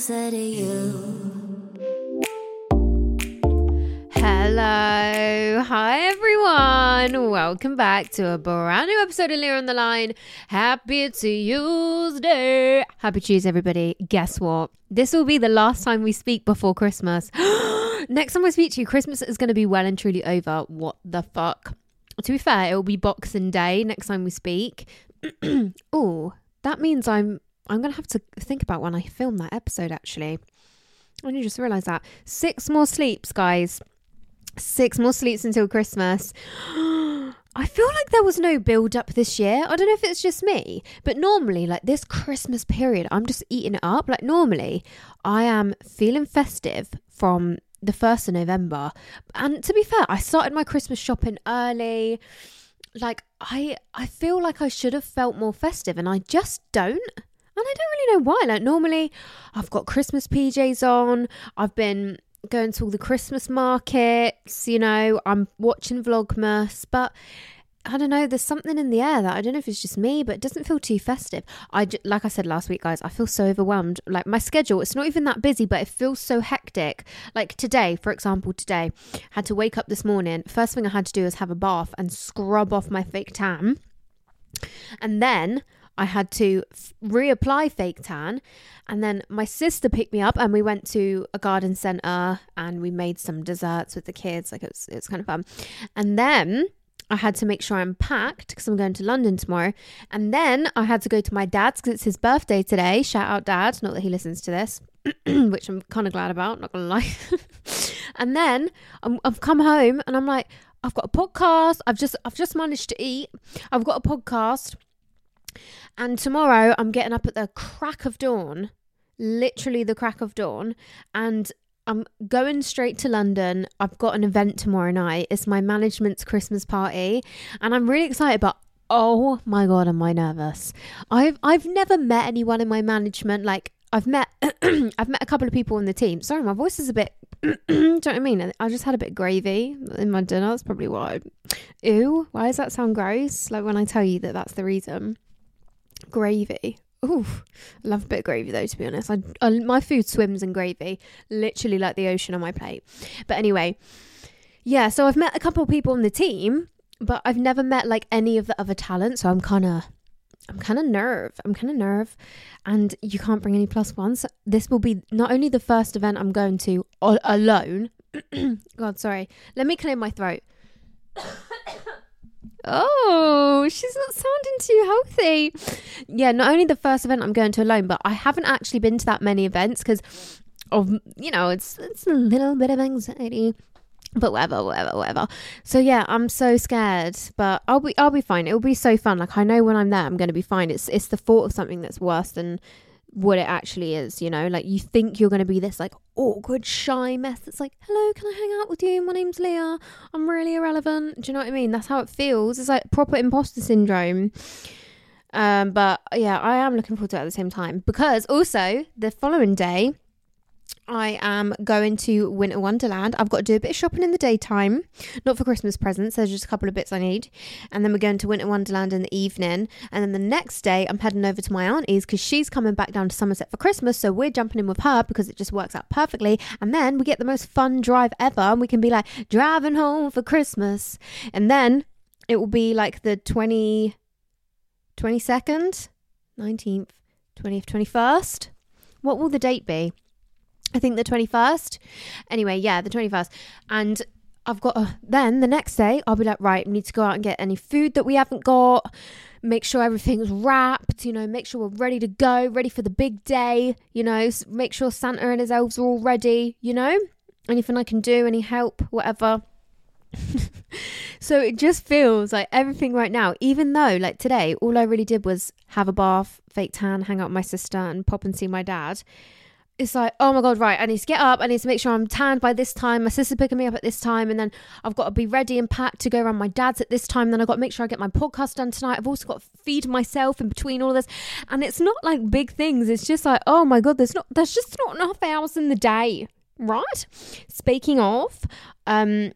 closer to you. Hello. Hi, everyone. Welcome back to a brand new episode of Leah on the Line. Happy Tuesday. Happy Tuesday, everybody. Guess what? This will be the last time we speak before Christmas. Next time we speak to you, Christmas is going to be well and truly over. What the fuck? To be fair, it will be Boxing Day next time we speak. oh, that means I'm I'm gonna have to think about when I film that episode. Actually, I you just realised that six more sleeps, guys. Six more sleeps until Christmas. I feel like there was no build up this year. I don't know if it's just me, but normally, like this Christmas period, I'm just eating it up. Like, normally, I am feeling festive from the 1st of November. And to be fair, I started my Christmas shopping early. Like, I, I feel like I should have felt more festive, and I just don't. And I don't really know why. Like, normally, I've got Christmas PJs on, I've been going to all the Christmas markets, you know, I'm watching Vlogmas, but I don't know, there's something in the air that I don't know if it's just me, but it doesn't feel too festive. I like I said last week, guys, I feel so overwhelmed. Like my schedule, it's not even that busy, but it feels so hectic. Like today, for example, today, I had to wake up this morning. First thing I had to do was have a bath and scrub off my fake tan. And then I had to f- reapply fake tan. And then my sister picked me up and we went to a garden centre and we made some desserts with the kids. Like it was, it was kind of fun. And then I had to make sure I'm packed because I'm going to London tomorrow. And then I had to go to my dad's because it's his birthday today. Shout out, dad. Not that he listens to this, which I'm kind of glad about, not gonna lie. and then i I've come home and I'm like, I've got a podcast. I've just I've just managed to eat. I've got a podcast. And tomorrow I'm getting up at the crack of dawn, literally the crack of dawn, and I'm going straight to London. I've got an event tomorrow night. It's my management's Christmas party, and I'm really excited. But oh my god, am I nervous? I've I've never met anyone in my management. Like I've met I've met a couple of people in the team. Sorry, my voice is a bit. do you know what I mean? I just had a bit of gravy in my dinner. That's probably why. Ew, why does that sound gross? Like when I tell you that that's the reason. Gravy. Ooh, I love a bit of gravy though. To be honest, I, I my food swims in gravy, literally like the ocean on my plate. But anyway, yeah. So I've met a couple of people on the team, but I've never met like any of the other talent. So I'm kind of, I'm kind of nerve. I'm kind of nerve, and you can't bring any plus ones. This will be not only the first event I'm going to alone. God, sorry. Let me clear my throat. Oh, she's not sounding too healthy. Yeah, not only the first event I'm going to alone, but I haven't actually been to that many events because of you know it's it's a little bit of anxiety. But whatever, whatever, whatever. So yeah, I'm so scared, but I'll be I'll be fine. It'll be so fun. Like I know when I'm there, I'm going to be fine. It's it's the thought of something that's worse than what it actually is, you know? Like you think you're going to be this like awkward, shy mess that's like, hello, can I hang out with you? My name's Leah. I'm really irrelevant. Do you know what I mean? That's how it feels. It's like proper imposter syndrome. Um, but yeah, I am looking forward to it at the same time because also the following day, I am going to Winter Wonderland. I've got to do a bit of shopping in the daytime, not for Christmas presents. There's just a couple of bits I need, and then we're going to Winter Wonderland in the evening. And then the next day, I'm heading over to my auntie's because she's coming back down to Somerset for Christmas. So we're jumping in with her because it just works out perfectly. And then we get the most fun drive ever, and we can be like driving home for Christmas. And then it will be like the 20, 22nd, 19th, 20th, 21st. What will the date be? I think the 21st. Anyway, yeah, the 21st. And I've got a, then the next day, I'll be like, right, we need to go out and get any food that we haven't got, make sure everything's wrapped, you know, make sure we're ready to go, ready for the big day, you know, make sure Santa and his elves are all ready, you know, anything I can do, any help, whatever. So it just feels like everything right now, even though like today, all I really did was have a bath, fake tan, hang out with my sister, and pop and see my dad. It's like, oh my god, right, I need to get up, I need to make sure I'm tanned by this time. My sister's picking me up at this time, and then I've got to be ready and packed to go around my dad's at this time. Then I've got to make sure I get my podcast done tonight. I've also got to feed myself in between all this. And it's not like big things. It's just like, oh my god, there's not there's just not enough hours in the day. Right? Speaking of, um,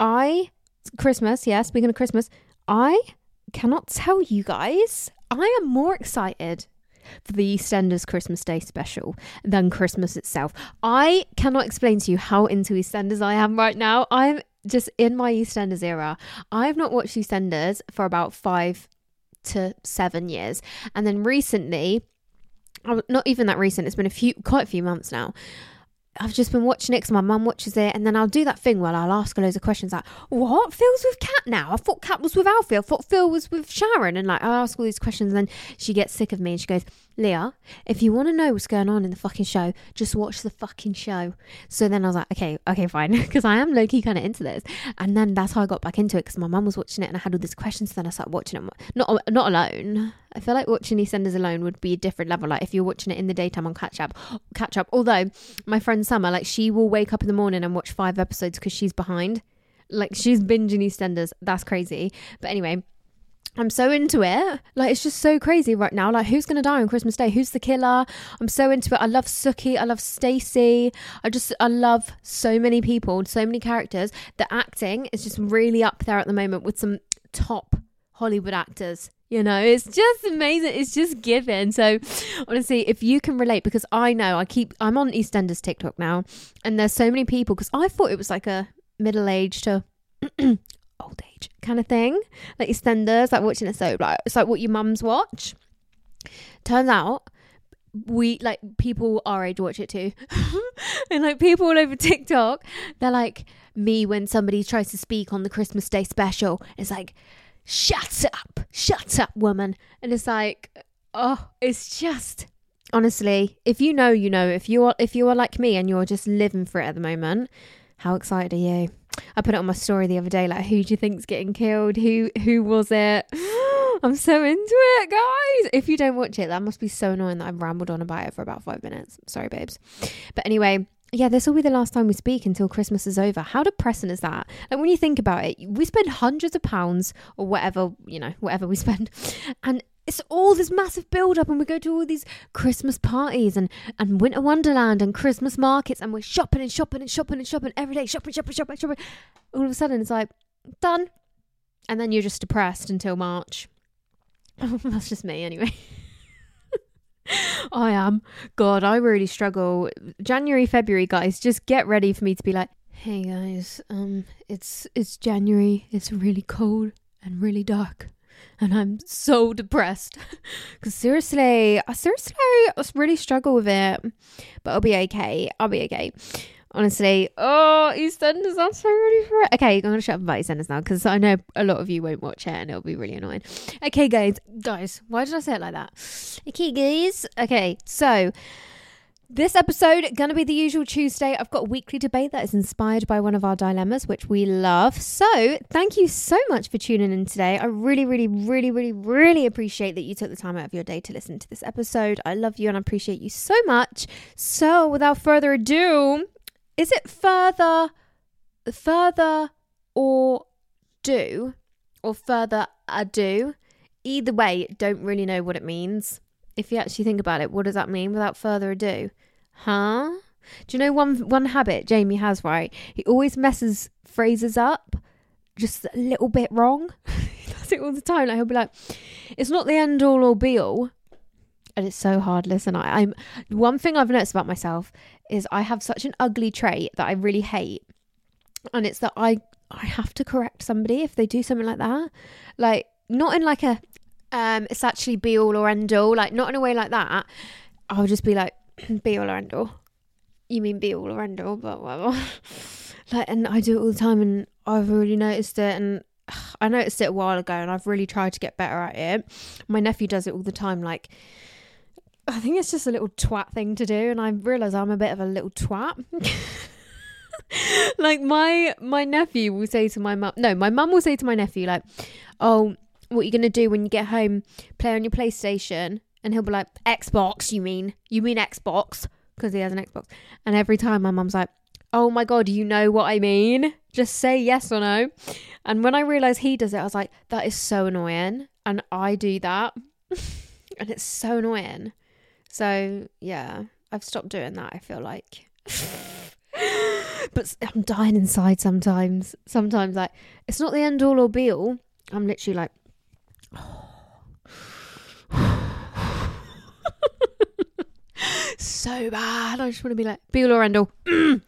I Christmas, yeah, speaking of Christmas, I cannot tell you guys, I am more excited for the EastEnders Christmas Day special than Christmas itself. I cannot explain to you how into EastEnders I am right now. I'm just in my EastEnders era. I've not watched EastEnders for about five to seven years. And then recently, oh, not even that recent, it's been a few, quite a few months now. I've just been watching it because my mum watches it, and then I'll do that thing where I'll ask her loads of questions like, "What? Phil's with Kat now? I thought Kat was with Alfie. I thought Phil was with Sharon." And like, I ask all these questions, and then she gets sick of me, and she goes, "Leah, if you want to know what's going on in the fucking show, just watch the fucking show." So then I was like, "Okay, okay, fine," because I am low key kind of into this. And then that's how I got back into it because my mum was watching it, and I had all these questions. So then I started watching it, not not alone. I feel like watching EastEnders alone would be a different level. Like if you're watching it in the daytime on catch up, catch up. Although my friend Summer, like she will wake up in the morning and watch five episodes because she's behind. Like she's binging EastEnders. That's crazy. But anyway. I'm so into it. Like it's just so crazy right now. Like who's gonna die on Christmas Day? Who's the killer? I'm so into it. I love Suki. I love Stacey. I just I love so many people, so many characters. The acting is just really up there at the moment with some top Hollywood actors. You know, it's just amazing. It's just given. So, honestly, if you can relate, because I know I keep, I'm on EastEnders TikTok now, and there's so many people, because I thought it was like a middle aged uh, to old age kind of thing, like EastEnders, like watching a soap, like it's like what your mums watch. Turns out, we like people our age watch it too, and like people all over TikTok, they're like me when somebody tries to speak on the Christmas Day special. It's like shut up, shut up, woman. And it's like, oh, it's just honestly, if you know, you know. If you are, if you are like me and you're just living for it at the moment, how excited are you? I put it on my story the other day, like, who do you think's getting killed? Who who was it? I'm so into it, guys. If you don't watch it, that must be so annoying that I've rambled on about it for about five minutes. Sorry, babes. But anyway, yeah, this will be the last time we speak until Christmas is over. How depressing is that? Like when you think about it, we spend hundreds of pounds or whatever, you know, whatever we spend, and it's all this massive build up and we go to all these Christmas parties and, and winter wonderland and Christmas markets and we're shopping and shopping and shopping and shopping every day, shopping, shopping, shopping, shopping. All of a sudden it's like, done. And then you're just depressed until March. That's just me anyway. I am. God, I really struggle. January, February, guys, just get ready for me to be like, hey guys, um, it's it's January. It's really cold and really dark. And I'm so depressed. Cause seriously, I seriously I really struggle with it. But I'll be okay. I'll be okay. Honestly, oh, EastEnders, I'm so ready for it. Okay, I'm gonna shut up about EastEnders now because I know a lot of you won't watch it and it'll be really annoying. Okay, guys, guys, why did I say it like that? Okay, guys. Okay, so this episode gonna be the usual Tuesday. I've got a weekly debate that is inspired by one of our dilemmas, which we love. So thank you so much for tuning in today. I really, really, really, really, really appreciate that you took the time out of your day to listen to this episode. I love you and I appreciate you so much. So without further ado, is it further, further or do, or further ado? Either way, don't really know what it means. If you actually think about it, what does that mean without further ado? Huh? Do you know one one habit Jamie has, right? He always messes phrases up just a little bit wrong. he does it all the time. Like he'll be like, it's not the end all or be all. And it's so hard. Listen, I, I'm one thing I've noticed about myself is I have such an ugly trait that I really hate. And it's that I I have to correct somebody if they do something like that. Like not in like a um it's actually be all or end all, like not in a way like that. I'll just be like be all or end all. You mean be all or end all, but whatever. like and I do it all the time and I've already noticed it and I noticed it a while ago and I've really tried to get better at it. My nephew does it all the time like I think it's just a little twat thing to do, and I realise I'm a bit of a little twat. like my my nephew will say to my mum no my mum will say to my nephew like oh what you're you gonna do when you get home play on your playstation and he'll be like xbox you mean? You mean xbox? Because he has an xbox. And every time my mum's like oh my god you know what i mean? Just say yes or no. And when i realized he does it i was like that is so annoying and i do that. And it's so annoying. So yeah i've stopped doing that i feel like. But I'm dying inside sometimes. Sometimes, like, it's not the end all or be all. I'm literally like, so bad. I just want to be like, be all or end all. Do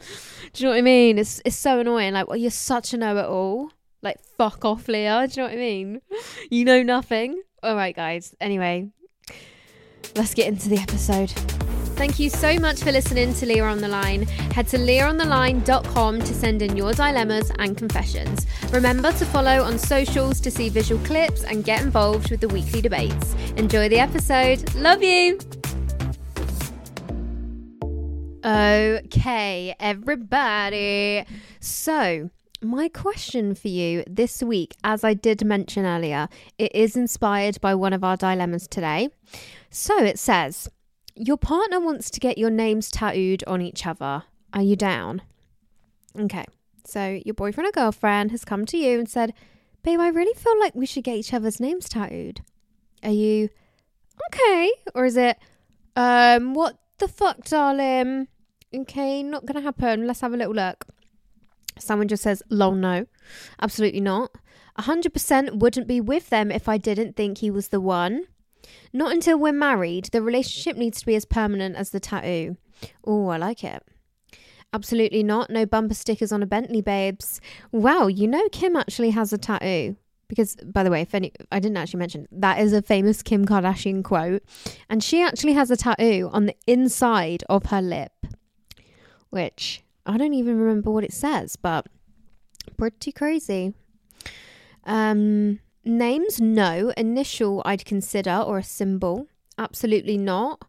you know what I mean? It's it's so annoying. Like, well, you're such a know it all. Like, fuck off, Leah. Do you know what I mean? You know nothing. All right, guys. Anyway, let's get into the episode. Thank you so much for listening to Leah on the Line. Head to leahontheline.com to send in your dilemmas and confessions. Remember to follow on socials to see visual clips and get involved with the weekly debates. Enjoy the episode. Love you. Okay, everybody. So, my question for you this week, as I did mention earlier, it is inspired by one of our dilemmas today. So it says, Your partner wants to get your names tattooed on each other. Are you down? Okay, so your boyfriend or girlfriend has come to you and said, Babe, I really feel like we should get each other's names tattooed. Are you okay? Or is it, um, what the fuck, darling? Okay, not gonna happen. Let's have a little look. Someone just says, lol, no. Absolutely not. 100% wouldn't be with them if I didn't think he was the one. Not until we're married. The relationship needs to be as permanent as the tattoo. Oh, I like it. Absolutely not. No bumper stickers on a Bentley, babes. Wow, you know Kim actually has a tattoo. Because, by the way, if any, I didn't actually mention that is a famous Kim Kardashian quote, and she actually has a tattoo on the inside of her lip, which I don't even remember what it says, but pretty crazy. Um, names, no. Initial, I'd consider, or a symbol. Absolutely not.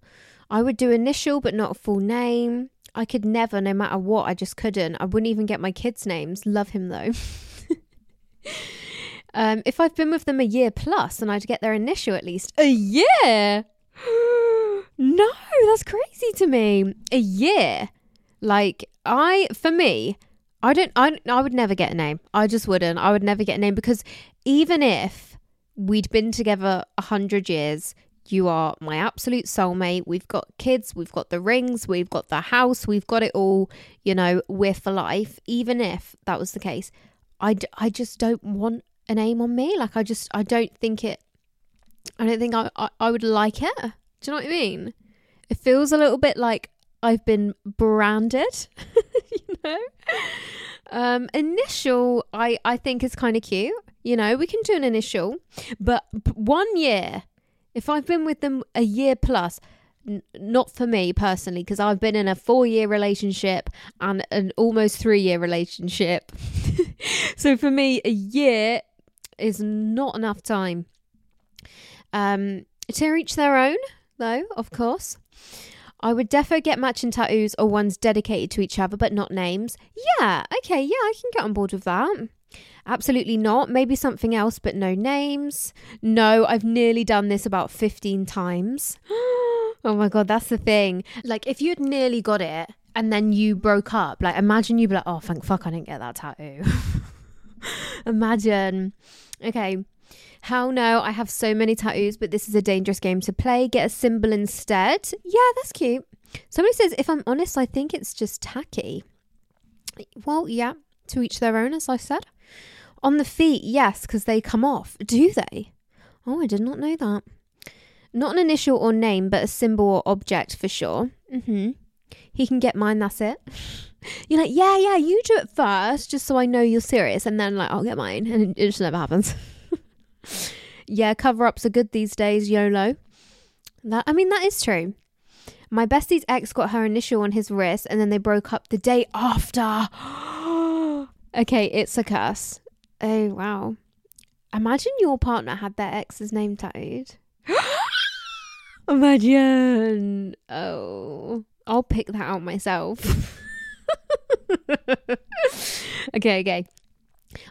I would do initial, but not a full name. I could never, no matter what, I just couldn't. I wouldn't even get my kids' names. Love him though. um, if I've been with them a year plus, then I'd get their initial at least. A year? no, that's crazy to me. A year. Like I, for me, I don't. I I would never get a name. I just wouldn't. I would never get a name because even if we'd been together a hundred years, you are my absolute soulmate. We've got kids. We've got the rings. We've got the house. We've got it all. You know, we're for life. Even if that was the case, I I just don't want a name on me. Like I just I don't think it. I don't think I, I, I would like it. Do you know what I mean? It feels a little bit like I've been branded, Um, initial, I I think is kind of cute. You know, we can do an initial, but one year. If I've been with them a year plus, n- not for me personally, because I've been in a four-year relationship and an almost three-year relationship. so for me, a year is not enough time. Um, to each their own, though, of course. I would defo get matching tattoos or ones dedicated to each other, but not names. Yeah, okay, yeah, I can get on board with that. Absolutely not. Maybe something else, but no names. No, I've nearly done this about 15 times. oh my God, that's the thing. Like, if you'd nearly got it and then you broke up, like, imagine you'd be like, oh, thank fuck I didn't get that tattoo. imagine. Okay. How no, I have so many tattoos, but this is a dangerous game to play. Get a symbol instead. Yeah, that's cute. Somebody says, if I'm honest, I think it's just tacky. Well, yeah, to each their own, as I said. On the feet, yes, because they come off. Do they? Oh, I did not know that. Not an initial or name, but a symbol or object for sure. Mm-hmm. He can get mine, that's it. You're like, yeah, yeah, you do it first, just so I know you're serious, and then like I'll get mine, and it just never happens. Yeah, cover ups are good these days, YOLO. That I mean that is true. My bestie's ex got her initial on his wrist and then they broke up the day after. okay, it's a curse. Oh wow. Imagine your partner had their ex's name tattooed. Imagine. Oh. I'll pick that out myself. okay, okay.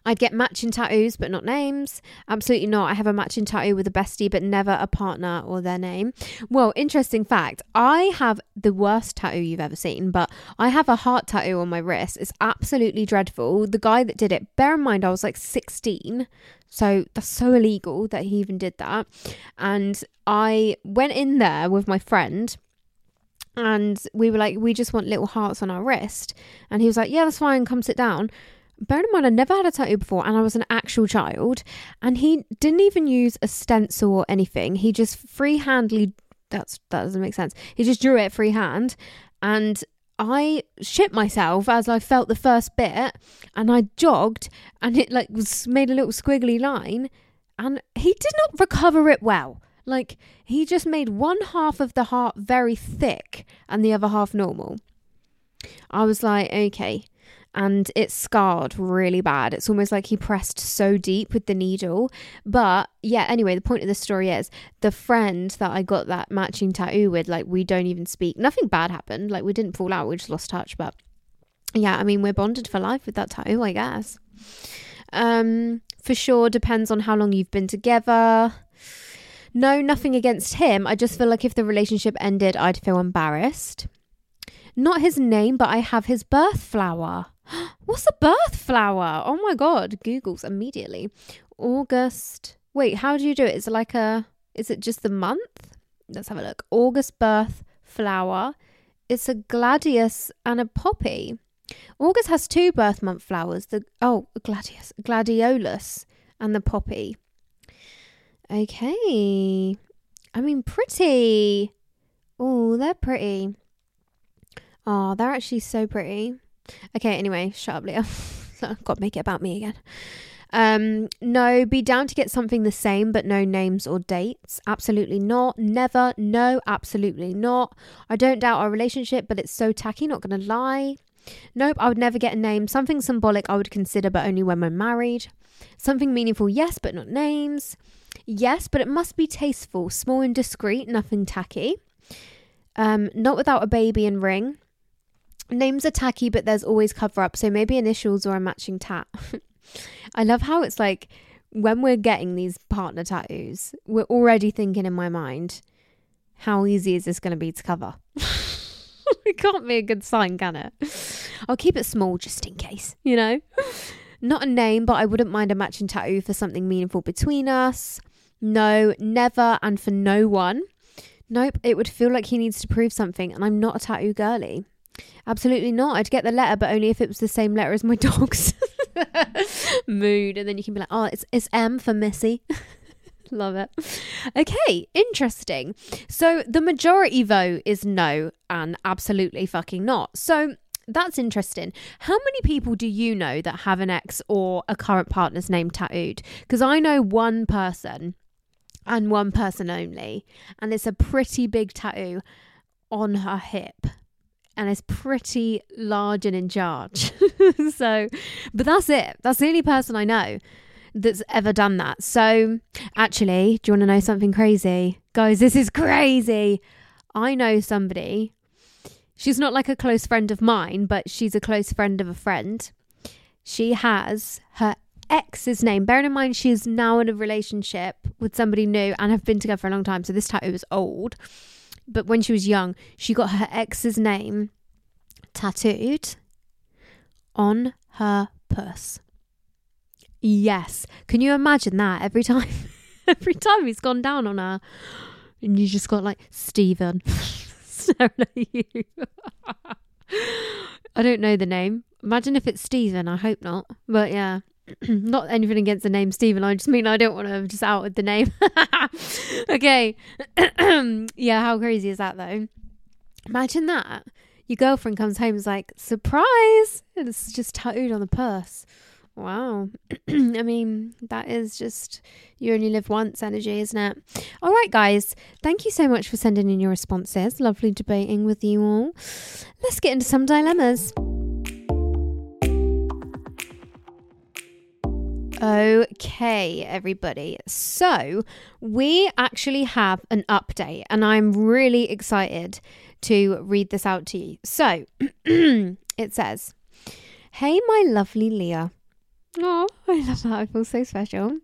I'd get matching tattoos, but not names. Absolutely not. I have a matching tattoo with a bestie, but never a partner or their name. Well, interesting fact I have the worst tattoo you've ever seen, but I have a heart tattoo on my wrist. It's absolutely dreadful. The guy that did it, bear in mind, I was like 16. So that's so illegal that he even did that. And I went in there with my friend and we were like, we just want little hearts on our wrist. And he was like, yeah, that's fine, come sit down. Bear in mind, I never had a tattoo before, and I was an actual child. And he didn't even use a stencil or anything. He just freehandly. That's that doesn't make sense. He just drew it freehand, and I shit myself as I felt the first bit, and I jogged, and it like was made a little squiggly line, and he did not recover it well. Like he just made one half of the heart very thick and the other half normal. I was like, okay, and it's scarred really bad. It's almost like he pressed so deep with the needle. But yeah, anyway, the point of the story is the friend that I got that matching tattoo with, like, we don't even speak. Nothing bad happened. Like, we didn't fall out, we just lost touch. But yeah, I mean, we're bonded for life with that tattoo, I guess. Um, for sure, depends on how long you've been together. No, nothing against him. I just feel like if the relationship ended, I'd feel embarrassed. Not his name, but I have his birth flower. What's a birth flower? Oh my god, Google's immediately. August. Wait, how do you do it? Is it like a is it just the month? Let's have a look. August birth flower. It's a gladius and a poppy. August has two birth month flowers. The oh, gladius, gladiolus and the poppy. Okay. I mean pretty. Oh, they're pretty. Oh, they're actually so pretty. Okay, anyway, shut up, Leah. Got to make it about me again. Um, no, be down to get something the same, but no names or dates. Absolutely not. Never. No, absolutely not. I don't doubt our relationship, but it's so tacky, not gonna lie. Nope, I would never get a name. Something symbolic I would consider, but only when we're married. Something meaningful, yes, but not names. Yes, but it must be tasteful, small and discreet, nothing tacky. Um, not without a baby and ring. Names are tacky, but there's always cover up, so maybe initials or a matching tat. I love how it's like when we're getting these partner tattoos, we're already thinking in my mind, how easy is this going to be to cover? it can't be a good sign, can it? I'll keep it small just in case, you know? Not a name, but I wouldn't mind a matching tattoo for something meaningful between us. No, never, and for no one. Nope, it would feel like he needs to prove something, and I'm not a tattoo girly. Absolutely not. I'd get the letter, but only if it was the same letter as my dog's mood, and then you can be like, "Oh, it's it's M for Missy." Love it. Okay, interesting. So the majority vote is no and absolutely fucking not. So that's interesting. How many people do you know that have an ex or a current partner's name tattooed? Because I know one person and one person only, and it's a pretty big tattoo on her hip and is pretty large and in charge. so, but that's it. That's the only person I know that's ever done that. So, actually, do you want to know something crazy? Guys, this is crazy. I know somebody. She's not like a close friend of mine, but she's a close friend of a friend. She has her ex's name. Bearing in mind, she's now in a relationship with somebody new and have been together for a long time. So, this tattoo is old but when she was young, she got her ex's name tattooed on her puss. Yes. Can you imagine that every time? every time he's gone down on her. And you just got like, Stephen. staring at you. I don't know the name. Imagine if it's Stephen. I hope not. But yeah. not anything against the name Stephen. I just mean I don't want to just out with the name. okay. yeah, how crazy is that though? Imagine that. Your girlfriend comes home and is like, surprise! And it's just tattooed on the purse. Wow. I mean, that is just you only live once energy, isn't it? All right, guys. Thank you so much for sending in your responses. Lovely debating with you all. Let's get into some dilemmas. Okay, everybody. So, we actually have an update, and I'm really excited to read this out to you. So, it says Hey, my lovely Leah. Oh, I love that. I feel so special.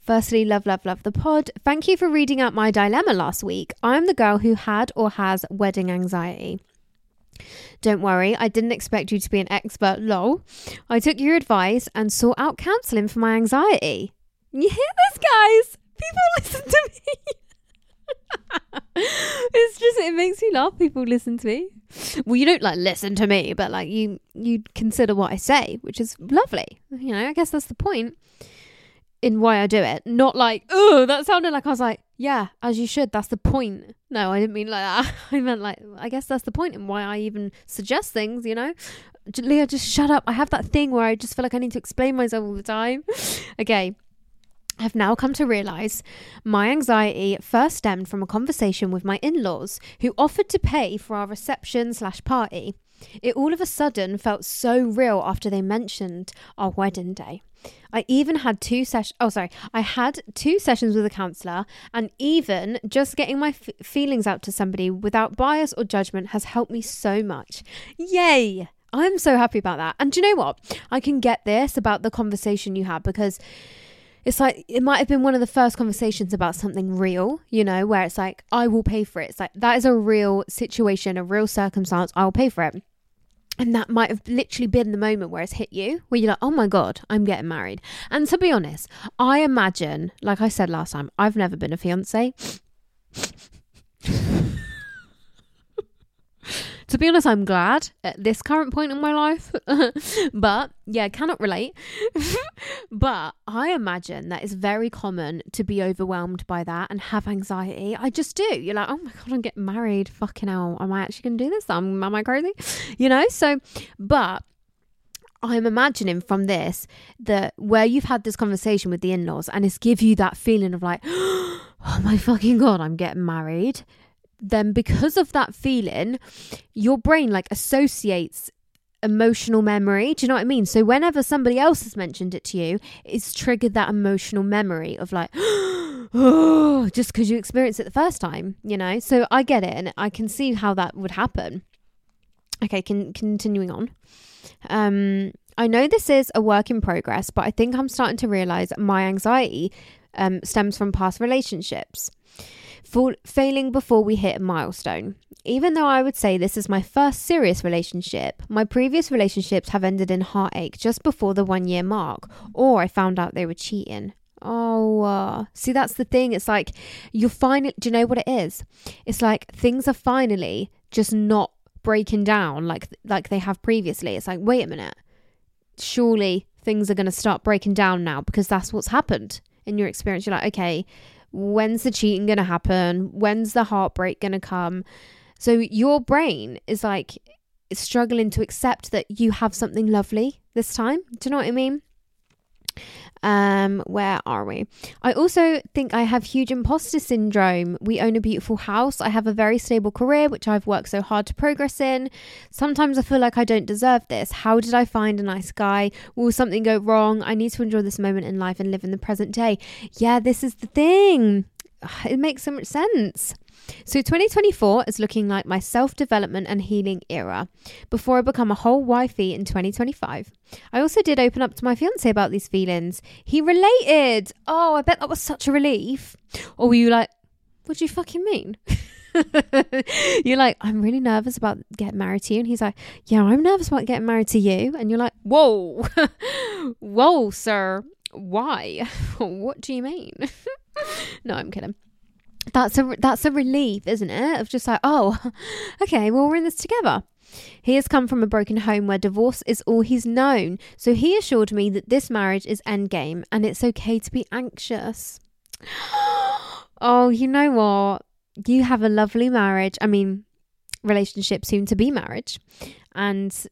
Firstly, love, love, love the pod. Thank you for reading out my dilemma last week. I'm the girl who had or has wedding anxiety. Don't worry, I didn't expect you to be an expert, lol. I took your advice and sought out counselling for my anxiety. You hear this, guys? People listen to me. it's just it makes me laugh. People listen to me. Well, you don't like listen to me, but like you you consider what I say, which is lovely. You know, I guess that's the point in why I do it. Not like, oh, that sounded like I was like, yeah, as you should. That's the point. No, I didn't mean like that. I meant like, I guess that's the point in why I even suggest things, you know? Leah, just shut up. I have that thing where I just feel like I need to explain myself all the time. okay. I've now come to realize my anxiety first stemmed from a conversation with my in laws who offered to pay for our reception slash party. It all of a sudden felt so real after they mentioned our wedding day. I even had two sessions. Oh, sorry. I had two sessions with a counselor, and even just getting my f- feelings out to somebody without bias or judgment has helped me so much. Yay! I'm so happy about that. And do you know what? I can get this about the conversation you had because it's like it might have been one of the first conversations about something real, you know, where it's like, I will pay for it. It's like that is a real situation, a real circumstance. I will pay for it. And that might have literally been the moment where it's hit you, where you're like, oh my God, I'm getting married. And to be honest, I imagine, like I said last time, I've never been a fiance. to be honest, I'm glad at this current point in my life. but yeah, cannot relate. but I imagine that it's very common to be overwhelmed by that and have anxiety. I just do. You're like, oh my God, I'm getting married. Fucking hell. Am I actually going to do this? am I crazy? You know? So, but I'm imagining from this that where you've had this conversation with the in laws and it's give you that feeling of like, oh my fucking God, I'm getting married then because of that feeling, your brain like associates emotional memory. Do you know what I mean? So whenever somebody else has mentioned it to you, it's triggered that emotional memory of like, oh, just because you experienced it the first time, you know? So I get it and I can see how that would happen. Okay, can, continuing on. Um, I know this is a work in progress, but I think I'm starting to realize my anxiety um, stems from past relationships failing before we hit a milestone. Even though I would say this is my first serious relationship, my previous relationships have ended in heartache just before the one year mark, or I found out they were cheating. Oh, uh, see, that's the thing. It's like you're finally, do you know what it is? It's like things are finally just not breaking down like like they have previously. It's like, wait a minute, surely things are going to start breaking down now because that's what's happened in your experience. You're like, okay, when's the cheating going to happen? When's the heartbreak going to come? So your brain is like struggling to accept that you have something lovely this time. Do you know what I mean? Um, where are we? I also think I have huge imposter syndrome. We own a beautiful house. I have a very stable career, which I've worked so hard to progress in. Sometimes I feel like I don't deserve this. How did I find a nice guy? Will something go wrong? I need to enjoy this moment in life and live in the present day. Yeah, this is the thing. It makes so much sense. So 2024 is looking like my self-development and healing era before I become a whole wifey in 2025. I also did open up to my fiance about these feelings. He related. Oh, I bet that was such a relief. Or were you like, what do you fucking mean? you're like, I'm really nervous about getting married to you. And he's like, Yeah, I'm nervous about getting married to you. And you're like, Whoa, whoa, sir. Why? what do you mean? no, I'm kidding that's a that's a relief, isn't it? Of just like, oh, okay, well we're in this together. He has come from a broken home where divorce is all he's known, so he assured me that this marriage is endgame and it's okay to be anxious. oh, you know what? You have a lovely marriage. I mean, relationship soon to be marriage, and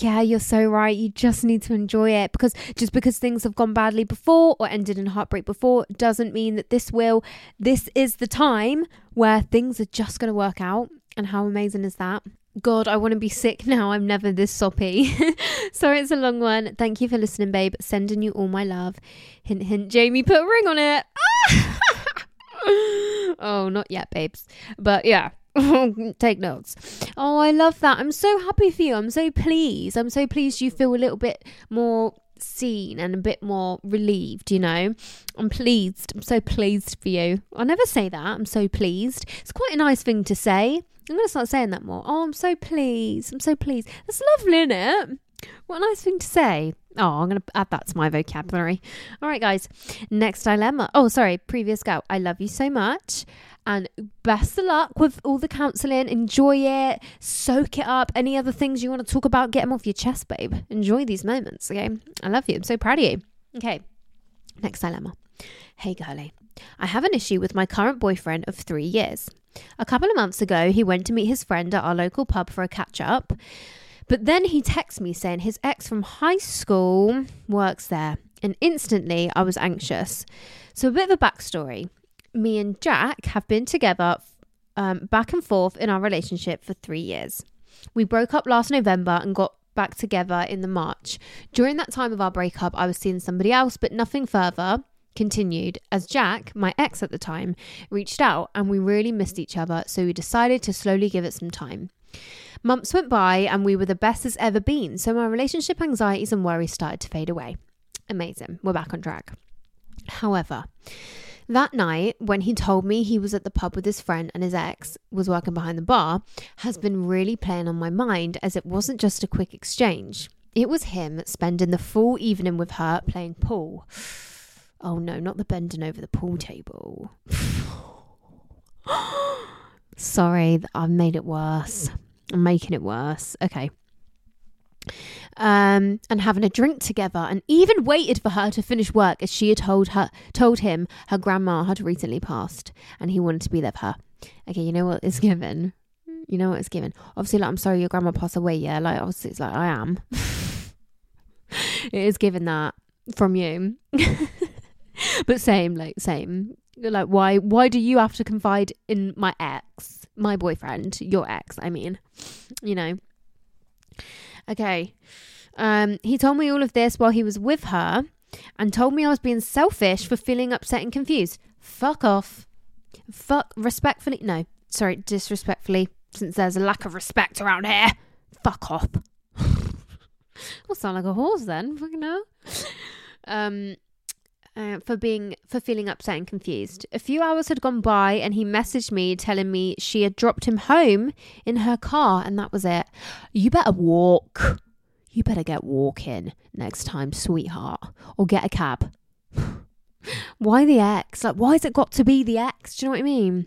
yeah, you're so right. You just need to enjoy it because just because things have gone badly before or ended in heartbreak before doesn't mean that this will. This is the time where things are just going to work out. And how amazing is that? God, I want to be sick now. I'm never this soppy. Sorry, it's a long one. Thank you for listening, babe. Sending you all my love. Hint, hint. Jamie put a ring on it. oh, not yet, babes. But yeah, Take notes. Oh, I love that. I'm so happy for you. I'm so pleased. I'm so pleased you feel a little bit more seen and a bit more relieved, you know. I'm pleased. I'm so pleased for you. I never say that. I'm so pleased. It's quite a nice thing to say. I'm going to start saying that more. Oh, I'm so pleased. I'm so pleased. That's lovely, isn't it? What a nice thing to say. Oh, I'm going to add that to my vocabulary. All right, guys. Next dilemma. Oh, sorry. Previous go. I love you so much. And best of luck with all the counseling. Enjoy it. Soak it up. Any other things you want to talk about, get them off your chest, babe. Enjoy these moments. Okay. I love you. I'm so proud of you. Okay. Next dilemma. Hey, girlie. I have an issue with my current boyfriend of three years. A couple of months ago, he went to meet his friend at our local pub for a catch up. But then he texts me saying his ex from high school works there. And instantly I was anxious. So, a bit of a backstory me and Jack have been together um, back and forth in our relationship for three years. We broke up last November and got back together in the March. During that time of our breakup, I was seeing somebody else, but nothing further continued as Jack, my ex at the time, reached out and we really missed each other, so we decided to slowly give it some time. Months went by and we were the best as ever been, so my relationship anxieties and worries started to fade away. Amazing, we're back on track. However, that night, when he told me he was at the pub with his friend and his ex was working behind the bar, has been really playing on my mind as it wasn't just a quick exchange. It was him spending the full evening with her playing pool. Oh no, not the bending over the pool table. Sorry, I've made it worse. I'm making it worse. Okay um, and having a drink together, and even waited for her to finish work as she had told her told him her grandma had recently passed, and he wanted to be there for her. Okay, you know what is given. You know what is given. Obviously, like I'm sorry your grandma passed away. Yeah, like obviously it's like I am. it is given that from you, but same like same. Like why why do you have to confide in my ex, my boyfriend, your ex? I mean, you know. Okay. Um, he told me all of this while he was with her and told me I was being selfish for feeling upset and confused. Fuck off. Fuck respectfully. No, sorry, disrespectfully, since there's a lack of respect around here. Fuck off. will sound like a horse then. Fucking hell. Um, uh, for being for feeling upset and confused. A few hours had gone by and he messaged me telling me she had dropped him home in her car and that was it. You better walk. You better get walking next time, sweetheart, or get a cab. why the ex? Like why has it got to be the ex? Do you know what I mean?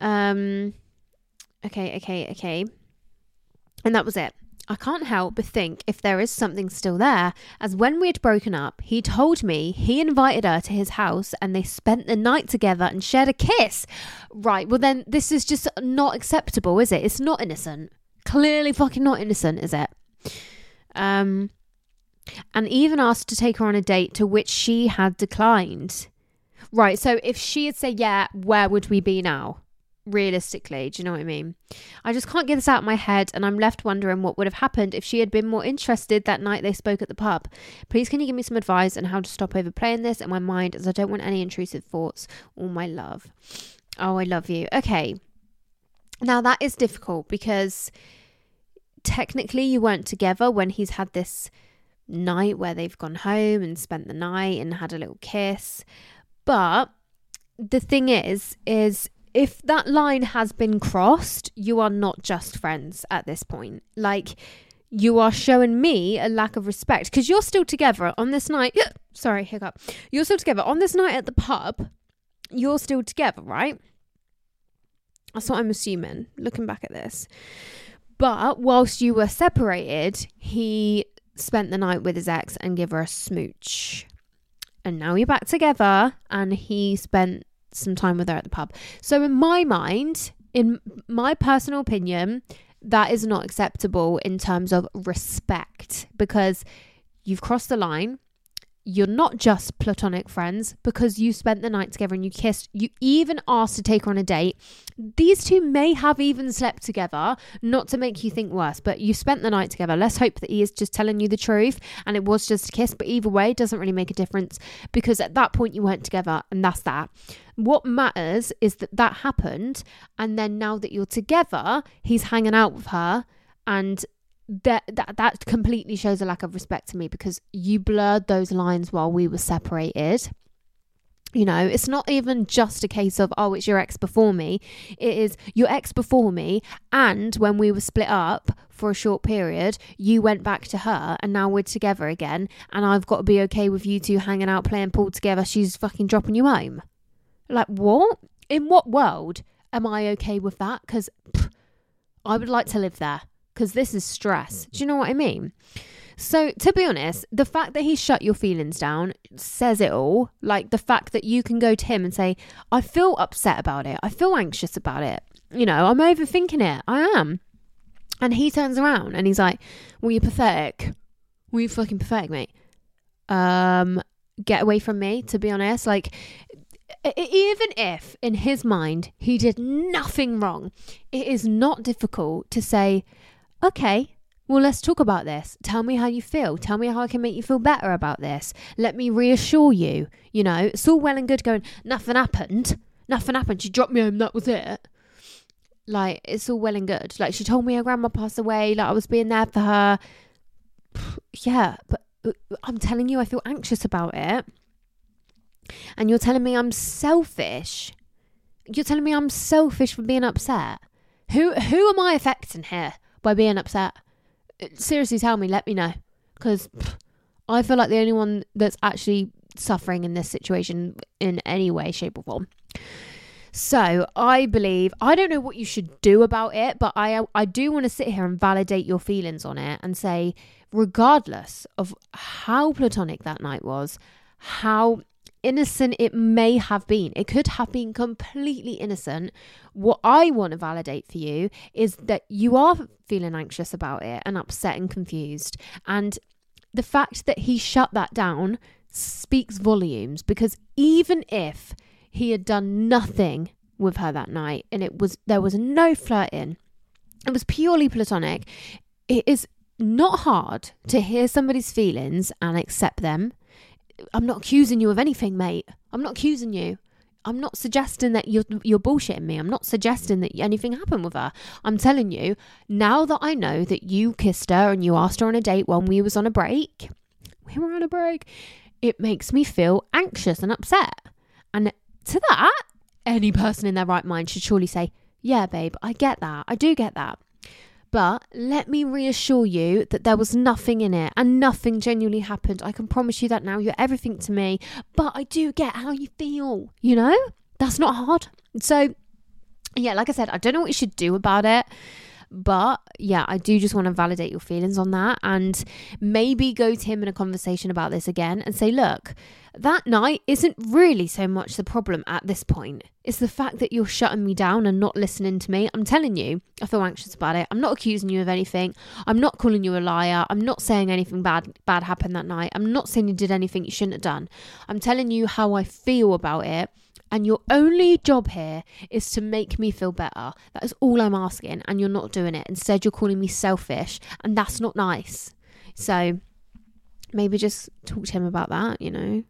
Um, okay, okay, okay. And that was it. I can't help but think if there is something still there, as when we had broken up, he told me he invited her to his house and they spent the night together and shared a kiss. Right, well, then this is just not acceptable, is it? It's not innocent. Clearly fucking not innocent, is it? Um, and even asked to take her on a date to which she had declined. Right, so if she had said, yeah, where would we be now? Realistically. Do you know what I mean? I just can't get this out of my head, and I'm left wondering what would have happened if she had been more interested that night they spoke at the pub. Please, can you give me some advice on how to stop overplaying this in my mind as I don't want any intrusive thoughts All my love? Oh, I love you. Okay. Now, that is difficult because technically you weren't together when he's had this night where they've gone home and spent the night and had a little kiss. But the thing is, is if that line has been crossed, you are not just friends at this point. Like, you are showing me a lack of respect because you're still together on this night. Sorry, hiccup. You're still together on this night at the pub. You're still together, right? That's what I'm assuming, looking back at this. But whilst you were separated, he spent the night with his ex and gave her a smooch. and now you're back together and he spent some time with her at the pub. So in my mind, in my personal opinion, that is not acceptable in terms of respect because you've crossed the line. You're not just platonic friends because you spent the night together and you kissed. You even asked to take her on a date. These two may have even slept together, not to make you think worse, but you spent the night together. Let's hope that he is just telling you the truth and it was just a kiss. But either way, it doesn't really make a difference because at that point you weren't together and that's that. What matters is that that happened. And then now that you're together, he's hanging out with her and that that that completely shows a lack of respect to me because you blurred those lines while we were separated. You know it's not even just a case of oh it's your ex before me. It is your ex before me and when we were split up for a short period you went back to her and now we're together again and i've got to be okay with you two hanging out playing pool together. She's fucking dropping you home. Like what? In what world am i okay with that? Because i would like to live there because this is stress. Do you know what I mean? So, to be honest, the fact that he shut your feelings down says it all. Like the fact that you can go to him and say, I feel upset about it. I feel anxious about it. You know, I'm overthinking it. I am. And he turns around and he's like, Well, you're pathetic. Well, you fucking pathetic, mate. Um, get away from me, to be honest. Like, even if in his mind he did nothing wrong, it is not difficult to say, okay, well, let's talk about this. Tell me how you feel. Tell me how I can make you feel better about this. Let me reassure you. You know, it's all well and good going, nothing happened. Nothing happened. She dropped me home. That was it. Like, it's all well and good. Like, she told me her grandma passed away. Like, I was being there for her. Yeah, but uh, I'm telling you, I feel anxious about it. And you're telling me I'm selfish. You're telling me I'm selfish for being upset. Who who am I affecting here? By being upset. Seriously, tell me, let me know. Because I feel like the only one that's actually suffering in this situation in any way, shape, or form. So I believe I don't know what you should do about it, but I I do want to sit here and validate your feelings on it and say, regardless of how platonic that night was, how innocent it may have been. It could have been completely innocent. What I want to validate for you is that you are feeling anxious about it and upset and confused. And the fact that he shut that down speaks volumes because even if he had done nothing with her that night and it was there was no flirting, it was purely platonic, it is not hard to hear somebody's feelings and accept them I'm not accusing you of anything, mate. I'm not accusing you. I'm not suggesting that you're you're bullshitting me. I'm not suggesting that anything happened with her. I'm telling you now that I know that you kissed her and you asked her on a date when we was on a break. We were on a break. It makes me feel anxious and upset. And to that, any person in their right mind should surely say, "Yeah, babe, I get that. I do get that." But let me reassure you that there was nothing in it and nothing genuinely happened. I can promise you that now. You're everything to me. But I do get how you feel, you know? That's not hard. So, yeah, like I said, I don't know what you should do about it. But yeah, I do just want to validate your feelings on that and maybe go to him in a conversation about this again and say, look, that night isn't really so much the problem at this point. It's the fact that you're shutting me down and not listening to me. I'm telling you, I feel anxious about it. I'm not accusing you of anything. I'm not calling you a liar. I'm not saying anything bad bad happened that night. I'm not saying you did anything you shouldn't have done. I'm telling you how I feel about it. And your only job here is to make me feel better. That is all I'm asking. And you're not doing it. Instead, you're calling me selfish. And that's not nice. So maybe just talk to him about that, you know.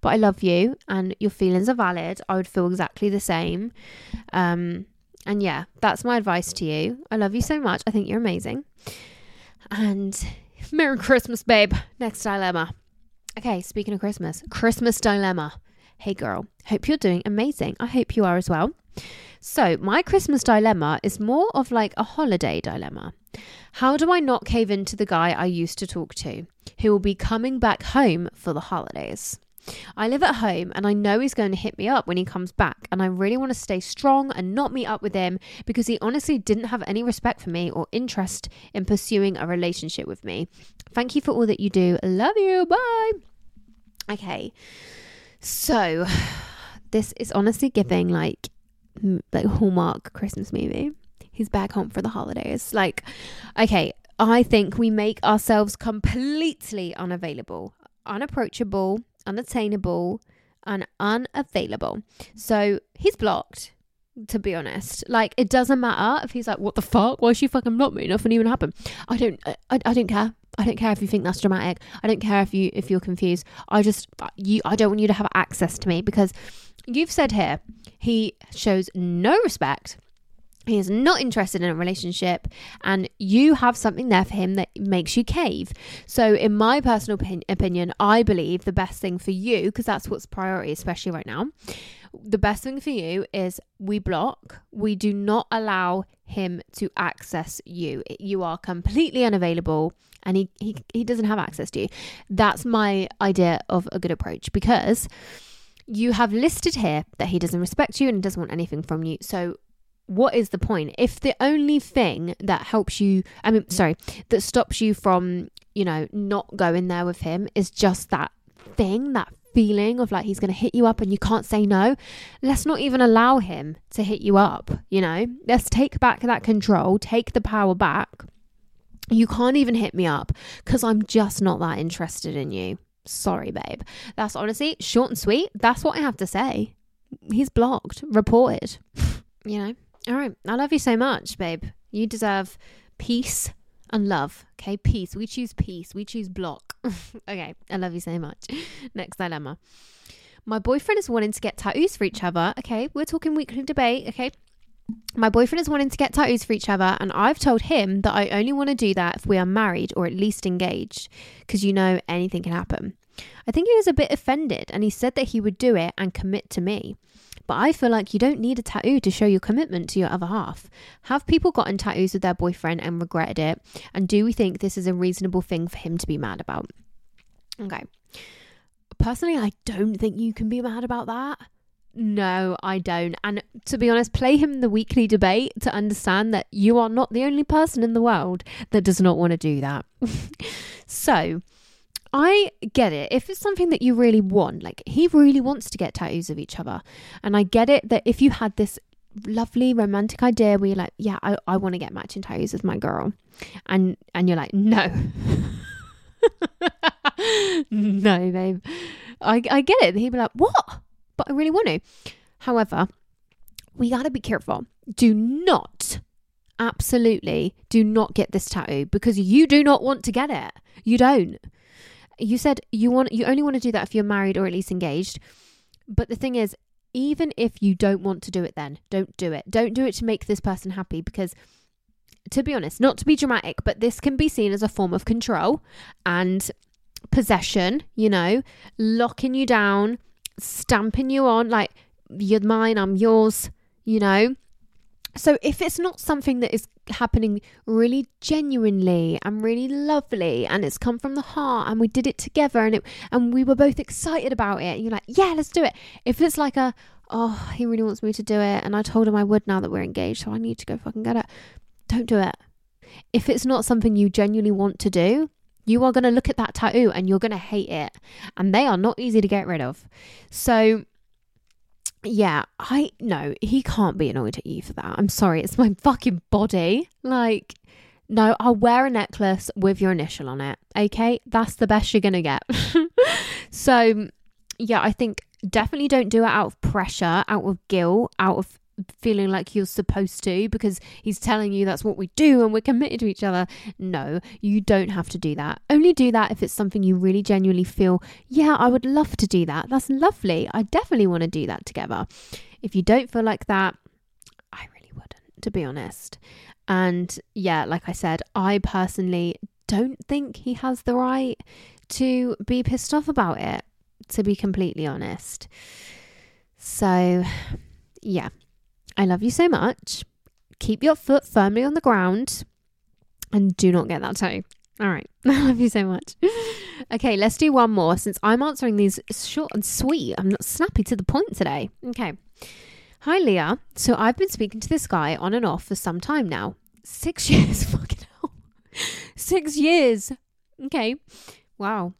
But I love you and your feelings are valid. I would feel exactly the same. Um, and yeah, that's my advice to you. I love you so much. I think you're amazing. And Merry Christmas, babe. Next dilemma. Okay, speaking of Christmas, Christmas dilemma. Hey girl, hope you're doing amazing. I hope you are as well. So, my Christmas dilemma is more of like a holiday dilemma. How do I not cave into the guy I used to talk to, who will be coming back home for the holidays? I live at home and I know he's going to hit me up when he comes back, and I really want to stay strong and not meet up with him because he honestly didn't have any respect for me or interest in pursuing a relationship with me. Thank you for all that you do. Love you. Bye. Okay. So, this is honestly giving like like Hallmark Christmas movie. He's back home for the holidays. Like, okay, I think we make ourselves completely unavailable, unapproachable, unattainable, and unavailable. So he's blocked. To be honest, like it doesn't matter if he's like, "What the fuck? Why is she fucking blocked me? Nothing even happened." I don't, I, I don't care. I don't care if you think that's dramatic. I don't care if you if you're confused. I just you I don't want you to have access to me because you've said here he shows no respect. He is not interested in a relationship, and you have something there for him that makes you cave. So, in my personal opinion, I believe the best thing for you, because that's what's priority, especially right now, the best thing for you is we block, we do not allow him to access you. You are completely unavailable and he, he, he doesn't have access to you. That's my idea of a good approach because you have listed here that he doesn't respect you and doesn't want anything from you. So, what is the point? If the only thing that helps you, I mean, sorry, that stops you from, you know, not going there with him is just that thing, that feeling of like he's going to hit you up and you can't say no, let's not even allow him to hit you up, you know? Let's take back that control, take the power back. You can't even hit me up because I'm just not that interested in you. Sorry, babe. That's honestly short and sweet. That's what I have to say. He's blocked, reported. you know? All right. I love you so much, babe. You deserve peace and love. Okay, peace. We choose peace. We choose block. okay, I love you so much. Next dilemma. My boyfriend is wanting to get tattoos for each other. Okay, we're talking weekly debate. Okay. My boyfriend is wanting to get tattoos for each other, and I've told him that I only want to do that if we are married or at least engaged, because you know anything can happen. I think he was a bit offended, and he said that he would do it and commit to me. But I feel like you don't need a tattoo to show your commitment to your other half. Have people gotten tattoos with their boyfriend and regretted it? And do we think this is a reasonable thing for him to be mad about? Okay. Personally, I don't think you can be mad about that. No, I don't. And to be honest, play him the weekly debate to understand that you are not the only person in the world that does not want to do that. so, I get it. If it's something that you really want, like he really wants to get tattoos of each other. And I get it that if you had this lovely romantic idea where you're like, yeah, I, I want to get matching tattoos with my girl. And and you're like, no. no, babe. I, I get it. He'd be like, what? But I really want to. However, we got to be careful. Do not, absolutely, do not get this tattoo because you do not want to get it. You don't you said you want you only want to do that if you're married or at least engaged. But the thing is, even if you don't want to do it then, don't do it. Don't do it to make this person happy because to be honest, not to be dramatic, but this can be seen as a form of control and possession, you know, locking you down, stamping you on like you're mine, I'm yours, you know. So if it's not something that is happening really genuinely and really lovely and it's come from the heart and we did it together and it and we were both excited about it and you're like, yeah, let's do it. If it's like a oh, he really wants me to do it and I told him I would now that we're engaged, so I need to go fucking get it. Don't do it. If it's not something you genuinely want to do, you are going to look at that tattoo and you're going to hate it. And they are not easy to get rid of. So yeah, I no, he can't be annoyed at you for that. I'm sorry, it's my fucking body. Like, no, I'll wear a necklace with your initial on it. Okay, that's the best you're gonna get. so, yeah, I think definitely don't do it out of pressure, out of guilt, out of feeling like you're supposed to because he's telling you that's what we do and we're committed to each other. No, you don't have to do that. Only do that if it's something you really genuinely feel, yeah, I would love to do that. That's lovely. I definitely want to do that together. If you don't feel like that, I really wouldn't, to be honest. And yeah, like I said, I personally don't think he has the right to be pissed off about it, to be completely honest. So, yeah, I love you so much. Keep your foot firmly on the ground and do not get that toe. All right. I love you so much. Okay, let's do one more since I'm answering these short and sweet. I'm not snappy to the point today. Okay. Hi, Leah. So I've been speaking to this guy on and off for some time now. Six years. Fucking hell. Six years. Okay. Wow.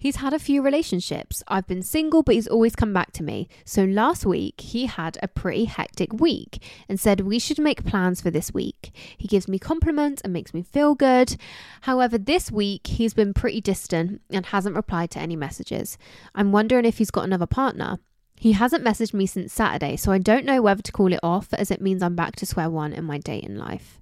He's had a few relationships. I've been single, but he's always come back to me. So last week, he had a pretty hectic week and said we should make plans for this week. He gives me compliments and makes me feel good. However, this week, he's been pretty distant and hasn't replied to any messages. I'm wondering if he's got another partner. He hasn't messaged me since Saturday, so I don't know whether to call it off as it means I'm back to square one in my dating life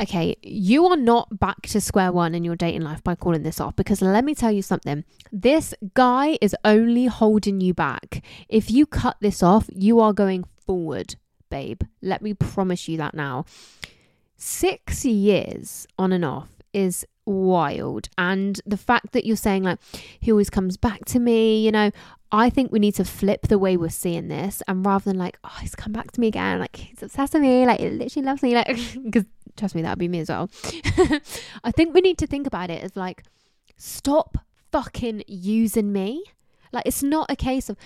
okay, you are not back to square one in your dating life by calling this off because let me tell you something. This guy is only holding you back. If you cut this off, you are going forward, babe. Let me promise you that now. Six years on and off is wild. And the fact that you're saying, like, he always comes back to me, you know, I think we need to flip the way we're seeing this. And rather than like, oh, he's come back to me again, like, he's obsessed with me, like, he literally loves me, like, because trust me, that would be me as well. I think we need to think about it as like, stop fucking using me. Like, it's not a case of,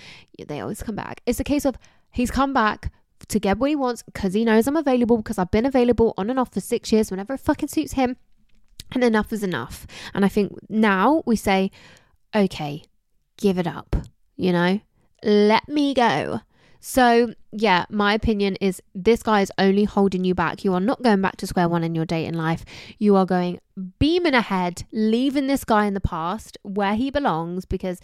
they always come back. It's a case of, he's come back to get what he wants because he knows I'm available because I've been available on and off for six years whenever it fucking suits him. And enough is enough. And I think now we say, okay, give it up, you know, let me go. So, yeah, my opinion is this guy is only holding you back. You are not going back to square one in your dating life. You are going beaming ahead, leaving this guy in the past where he belongs because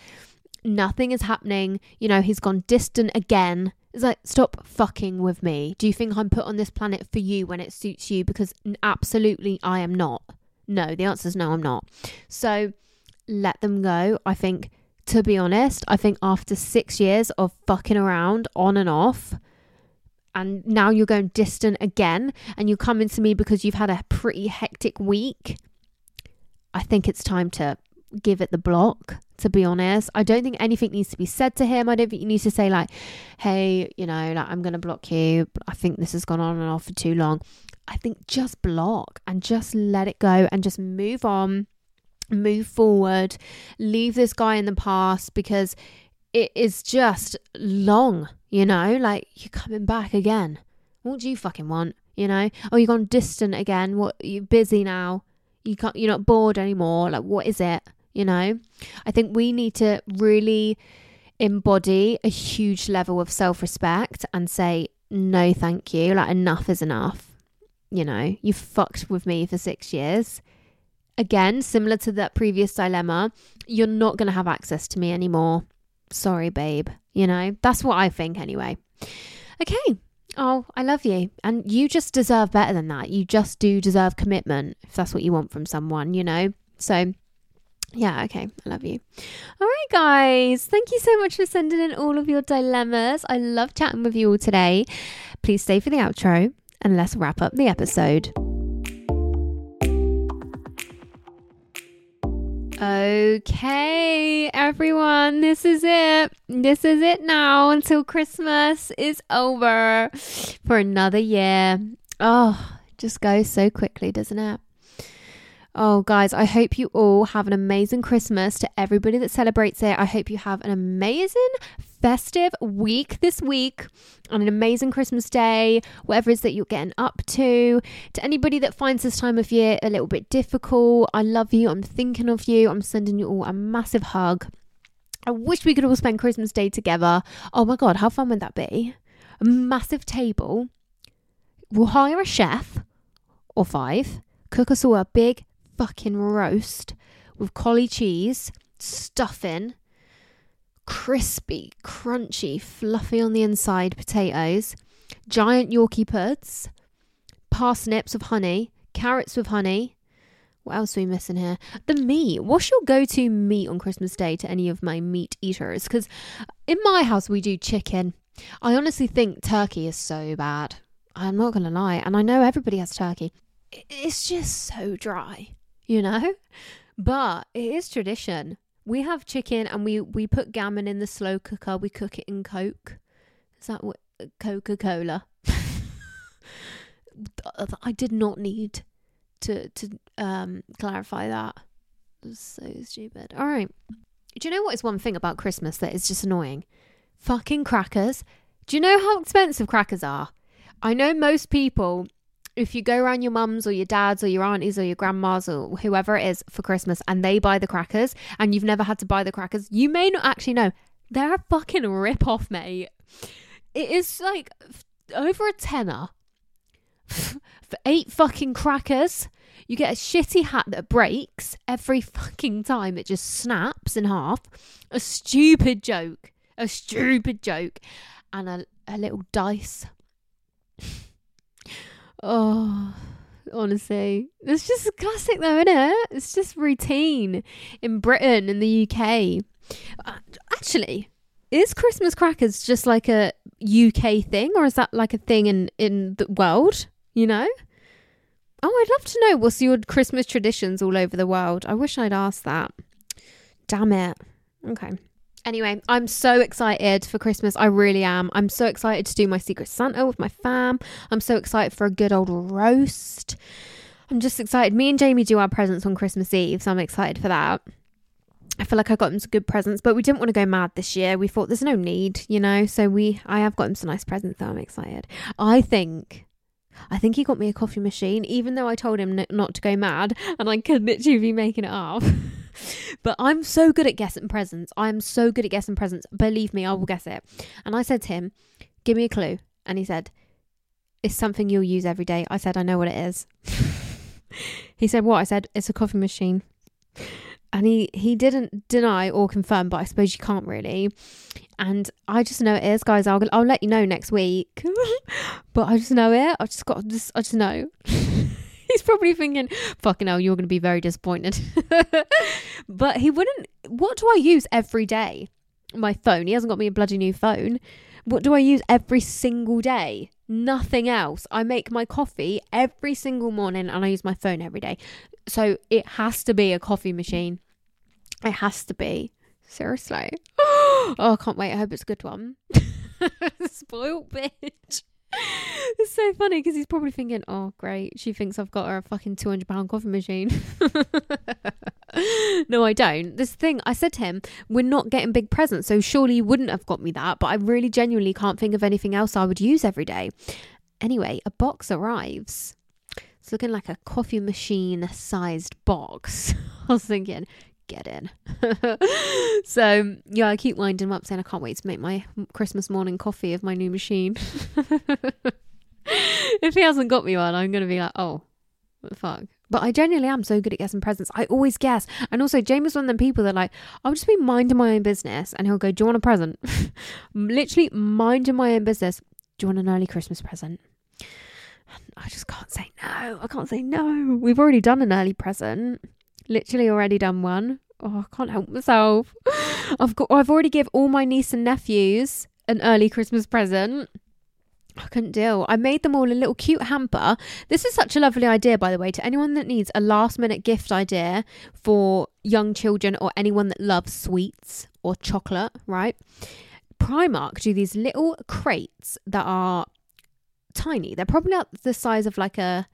nothing is happening. You know, he's gone distant again. It's like, stop fucking with me. Do you think I'm put on this planet for you when it suits you? Because absolutely, I am not. No, the answer is no, I'm not. So let them go. I think to be honest, I think after six years of fucking around on and off, and now you're going distant again, and you're coming to me because you've had a pretty hectic week, I think it's time to give it the block. To be honest, I don't think anything needs to be said to him. I don't think you need to say like, "Hey, you know, like I'm gonna block you." I think this has gone on and off for too long. I think just block and just let it go and just move on move forward, leave this guy in the past because it is just long, you know? Like you're coming back again. What do you fucking want? You know? Oh, you've gone distant again. What you're busy now. You can't you're not bored anymore. Like what is it? You know? I think we need to really embody a huge level of self-respect and say no thank you. Like enough is enough. You know, you've fucked with me for 6 years again, similar to that previous dilemma, you're not going to have access to me anymore. Sorry, babe. You know, that's what I think anyway. Okay. Oh, I love you. And you just deserve better than that. You just do deserve commitment if that's what you want from someone, you know? So, yeah, okay. I love you. All right, guys. Thank you so much for sending in all of your dilemmas. I love chatting with you all today. Please stay for the outro and let's wrap up the episode. Okay, everyone, this is it. This is it now until Christmas is over for another year. Oh, just goes so quickly, doesn't it? Oh, guys, I hope you all have an amazing Christmas to everybody that celebrates it. I hope you have an amazing festive week this week on an amazing Christmas day, whatever it is that you're getting up to. To anybody that finds this time of year a little bit difficult, I love you. I'm thinking of you. I'm sending you all a massive hug. I wish we could all spend Christmas Day together. Oh my God, how fun would that be? A massive table. We'll hire a chef or five, cook us all a big fucking roast with cauli cheese, stuffing, crispy, crunchy, fluffy on the inside potatoes, giant Yorkie puds, parsnips with honey, carrots with honey. What else are we missing here? The meat. What's your go to meat on Christmas Day to any of my meat eaters? Because in my house, we do chicken. I honestly think turkey is so bad. I'm not going to lie. And I know everybody has turkey. It's just so dry you know? But it is tradition. We have chicken and we, we put gammon in the slow cooker. We cook it in Coke. Is that what? Coca Cola. I did not need to to um clarify that. so stupid. All right. Do you know what is one thing about Christmas that is just annoying? Fucking crackers. Do you know how expensive crackers are? I know most people if you go around your mum's or your dad's or your aunties or your grandma's or whoever it is for Christmas and they buy the crackers and you've never had to buy the crackers, you may not actually know they're a fucking rip off, mate. It is like over a tenner for eight fucking crackers. You get a shitty hat that breaks every fucking time it just snaps in half. A stupid joke. A stupid joke. And a, a little dice. oh, honestly. It's just classic though, isn't it? It's just routine in Britain and the UK. Uh, Actually, is Christmas crackers just like a UK thing or is that like a thing in, in the world? You know? Oh, I'd love to know what's your Christmas traditions all over the world. I wish I'd asked that. Damn it. Okay. Anyway, I'm so excited for Christmas. I really am. I'm so excited to do my Secret Santa with my fam. I'm so excited for a good old roast. I'm just excited. Me and Jamie do our presents on Christmas Eve, so I'm excited for that. I feel like I got him some good presents, but we didn't want to go mad this year. We thought there's no need, you know. So we, I have got him some nice presents, so I'm excited. I think, I think he got me a coffee machine, even though I told him n- not to go mad, and I could literally be making it up. but I'm so good at guessing presents. I'm so good at guessing presents. Believe me, I will guess it. And I said to him, "Give me a clue," and he said, "It's something you'll use every day." I said, "I know what it is." he said, "What?" I said, "It's a coffee machine." and he he didn't deny or confirm but i suppose you can't really and i just know it is guys i'll, I'll let you know next week but i just know it i just got just i just know he's probably thinking fucking hell you're going to be very disappointed but he wouldn't what do i use every day my phone he hasn't got me a bloody new phone what do i use every single day nothing else i make my coffee every single morning and i use my phone every day so it has to be a coffee machine it has to be. Seriously. oh, I can't wait. I hope it's a good one. Spoiled bitch. It's so funny because he's probably thinking, oh, great. She thinks I've got her a fucking £200 coffee machine. no, I don't. This thing, I said to him, we're not getting big presents. So surely you wouldn't have got me that. But I really genuinely can't think of anything else I would use every day. Anyway, a box arrives. It's looking like a coffee machine sized box. I was thinking, get in. so yeah, I keep winding him up saying I can't wait to make my Christmas morning coffee of my new machine. if he hasn't got me one, I'm gonna be like, oh, fuck. But I genuinely am so good at guessing presents. I always guess. And also, James is one of them people that like, I'll just be minding my own business and he'll go, Do you want a present? Literally minding my own business. Do you want an early Christmas present? I just can't say no. I can't say no. We've already done an early present. Literally already done one. Oh, I can't help myself. I've got I've already give all my niece and nephews an early Christmas present. I couldn't deal. I made them all a little cute hamper. This is such a lovely idea, by the way, to anyone that needs a last minute gift idea for young children or anyone that loves sweets or chocolate, right? Primark do these little crates that are tiny. They're probably the size of like a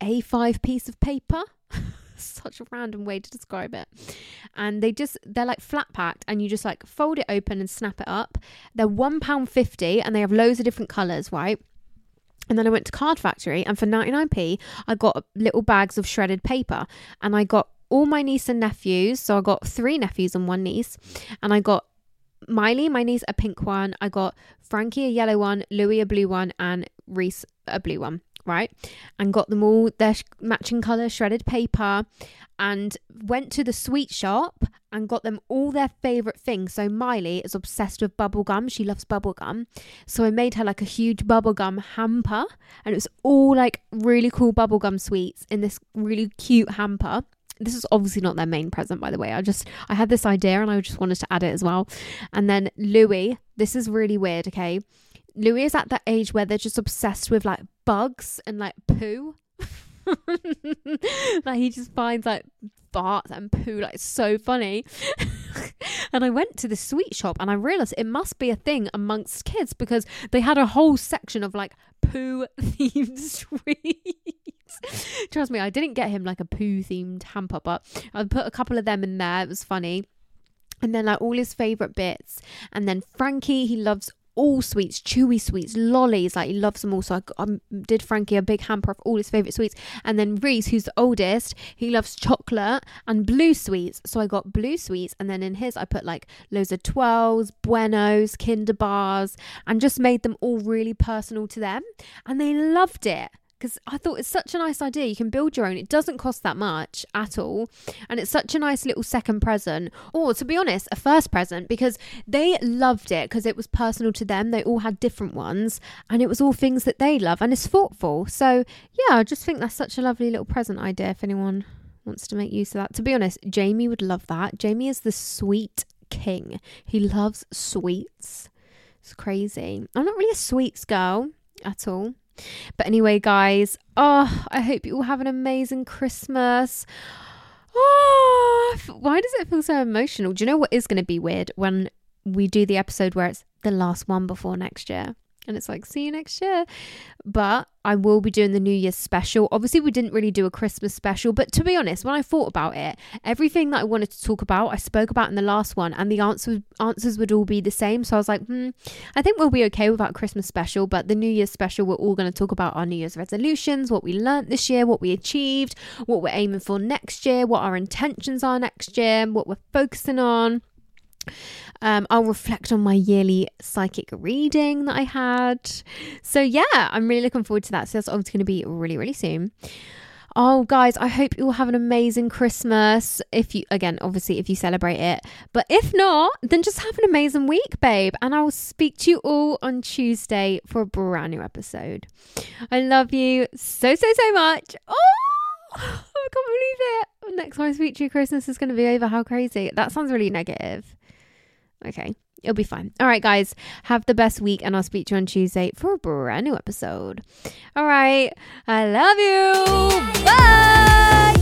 A5 piece of paper. Such a random way to describe it. And they just they're like flat packed and you just like fold it open and snap it up. They're £1.50 and they have loads of different colours, right? And then I went to Card Factory and for 99p I got little bags of shredded paper and I got all my niece and nephews. So I got three nephews and one niece. And I got Miley, my niece, a pink one. I got Frankie, a yellow one, Louis, a blue one, and Reese, a blue one, right? And got them all their sh- matching colour shredded paper and went to the sweet shop and got them all their favourite things. So Miley is obsessed with bubblegum. She loves bubblegum. So I made her like a huge bubblegum hamper and it was all like really cool bubblegum sweets in this really cute hamper this is obviously not their main present by the way i just i had this idea and i just wanted to add it as well and then louis this is really weird okay louis is at that age where they're just obsessed with like bugs and like poo. Like he just finds like farts and poo like so funny. And i went to the sweet shop and i realized it must be a thing amongst kids because they had a whole section of like poo themed sweets. Trust me i didn't get him like a poo themed hamper but i put a couple of them in there. It was funny. And then like all his favorite bits. And then frankie he loves all sweets, chewy sweets, lollies. Like he loves them all. So I, I um, did Frankie a big hamper of all his favorite sweets. And then Reese, who's the oldest, he loves chocolate and blue sweets. So I got blue sweets. And then in his, I put like loads of twirls, buenos, Kinder bars, and just made them all really personal to them. And they loved it because I thought it's such a nice idea. You can build your own. It doesn't cost that much at all. And it's such a nice little second present. Or, to be honest, a first present because they loved it because it was personal to them. They all had different ones and it was all things that they love and it's thoughtful. So, yeah, I just think that's such a lovely little present idea if anyone wants to make use of that. To be honest, Jamie would love that. Jamie is the sweet king, he loves sweets. It's crazy. I'm not really a sweets girl at all. But anyway, guys, oh, I hope you all have an amazing Christmas. Oh, why does it feel so emotional? Do you know what is going to be weird when we do the episode where it's the last one before next year? And it's like, see you next year. But I will be doing the New Year's special. Obviously, we didn't really do a Christmas special, but to be honest, when I thought about it, everything that I wanted to talk about, I spoke about in the last one, and the answers answers would all be the same. So I was like, hmm, I think we'll be okay without Christmas special, but the New Year's special, we're all going to talk about our New Year's resolutions, what we learnt this year, what we achieved, what we're aiming for next year, what our intentions are next year, what we're focusing on. Um, I'll reflect on my yearly psychic reading that I had. So, yeah, I'm really looking forward to that. So, that's obviously going to be really, really soon. Oh, guys, I hope you all have an amazing Christmas. If you, again, obviously, if you celebrate it. But if not, then just have an amazing week, babe. And I will speak to you all on Tuesday for a brand new episode. I love you so, so, so much. Oh, I can't believe it. Next time I speak to you, Christmas is going to be over. How crazy. That sounds really negative. Okay. It'll be fine. All right, guys. Have the best week, and I'll speak to you on Tuesday for a brand new episode. All right. I love you. Bye.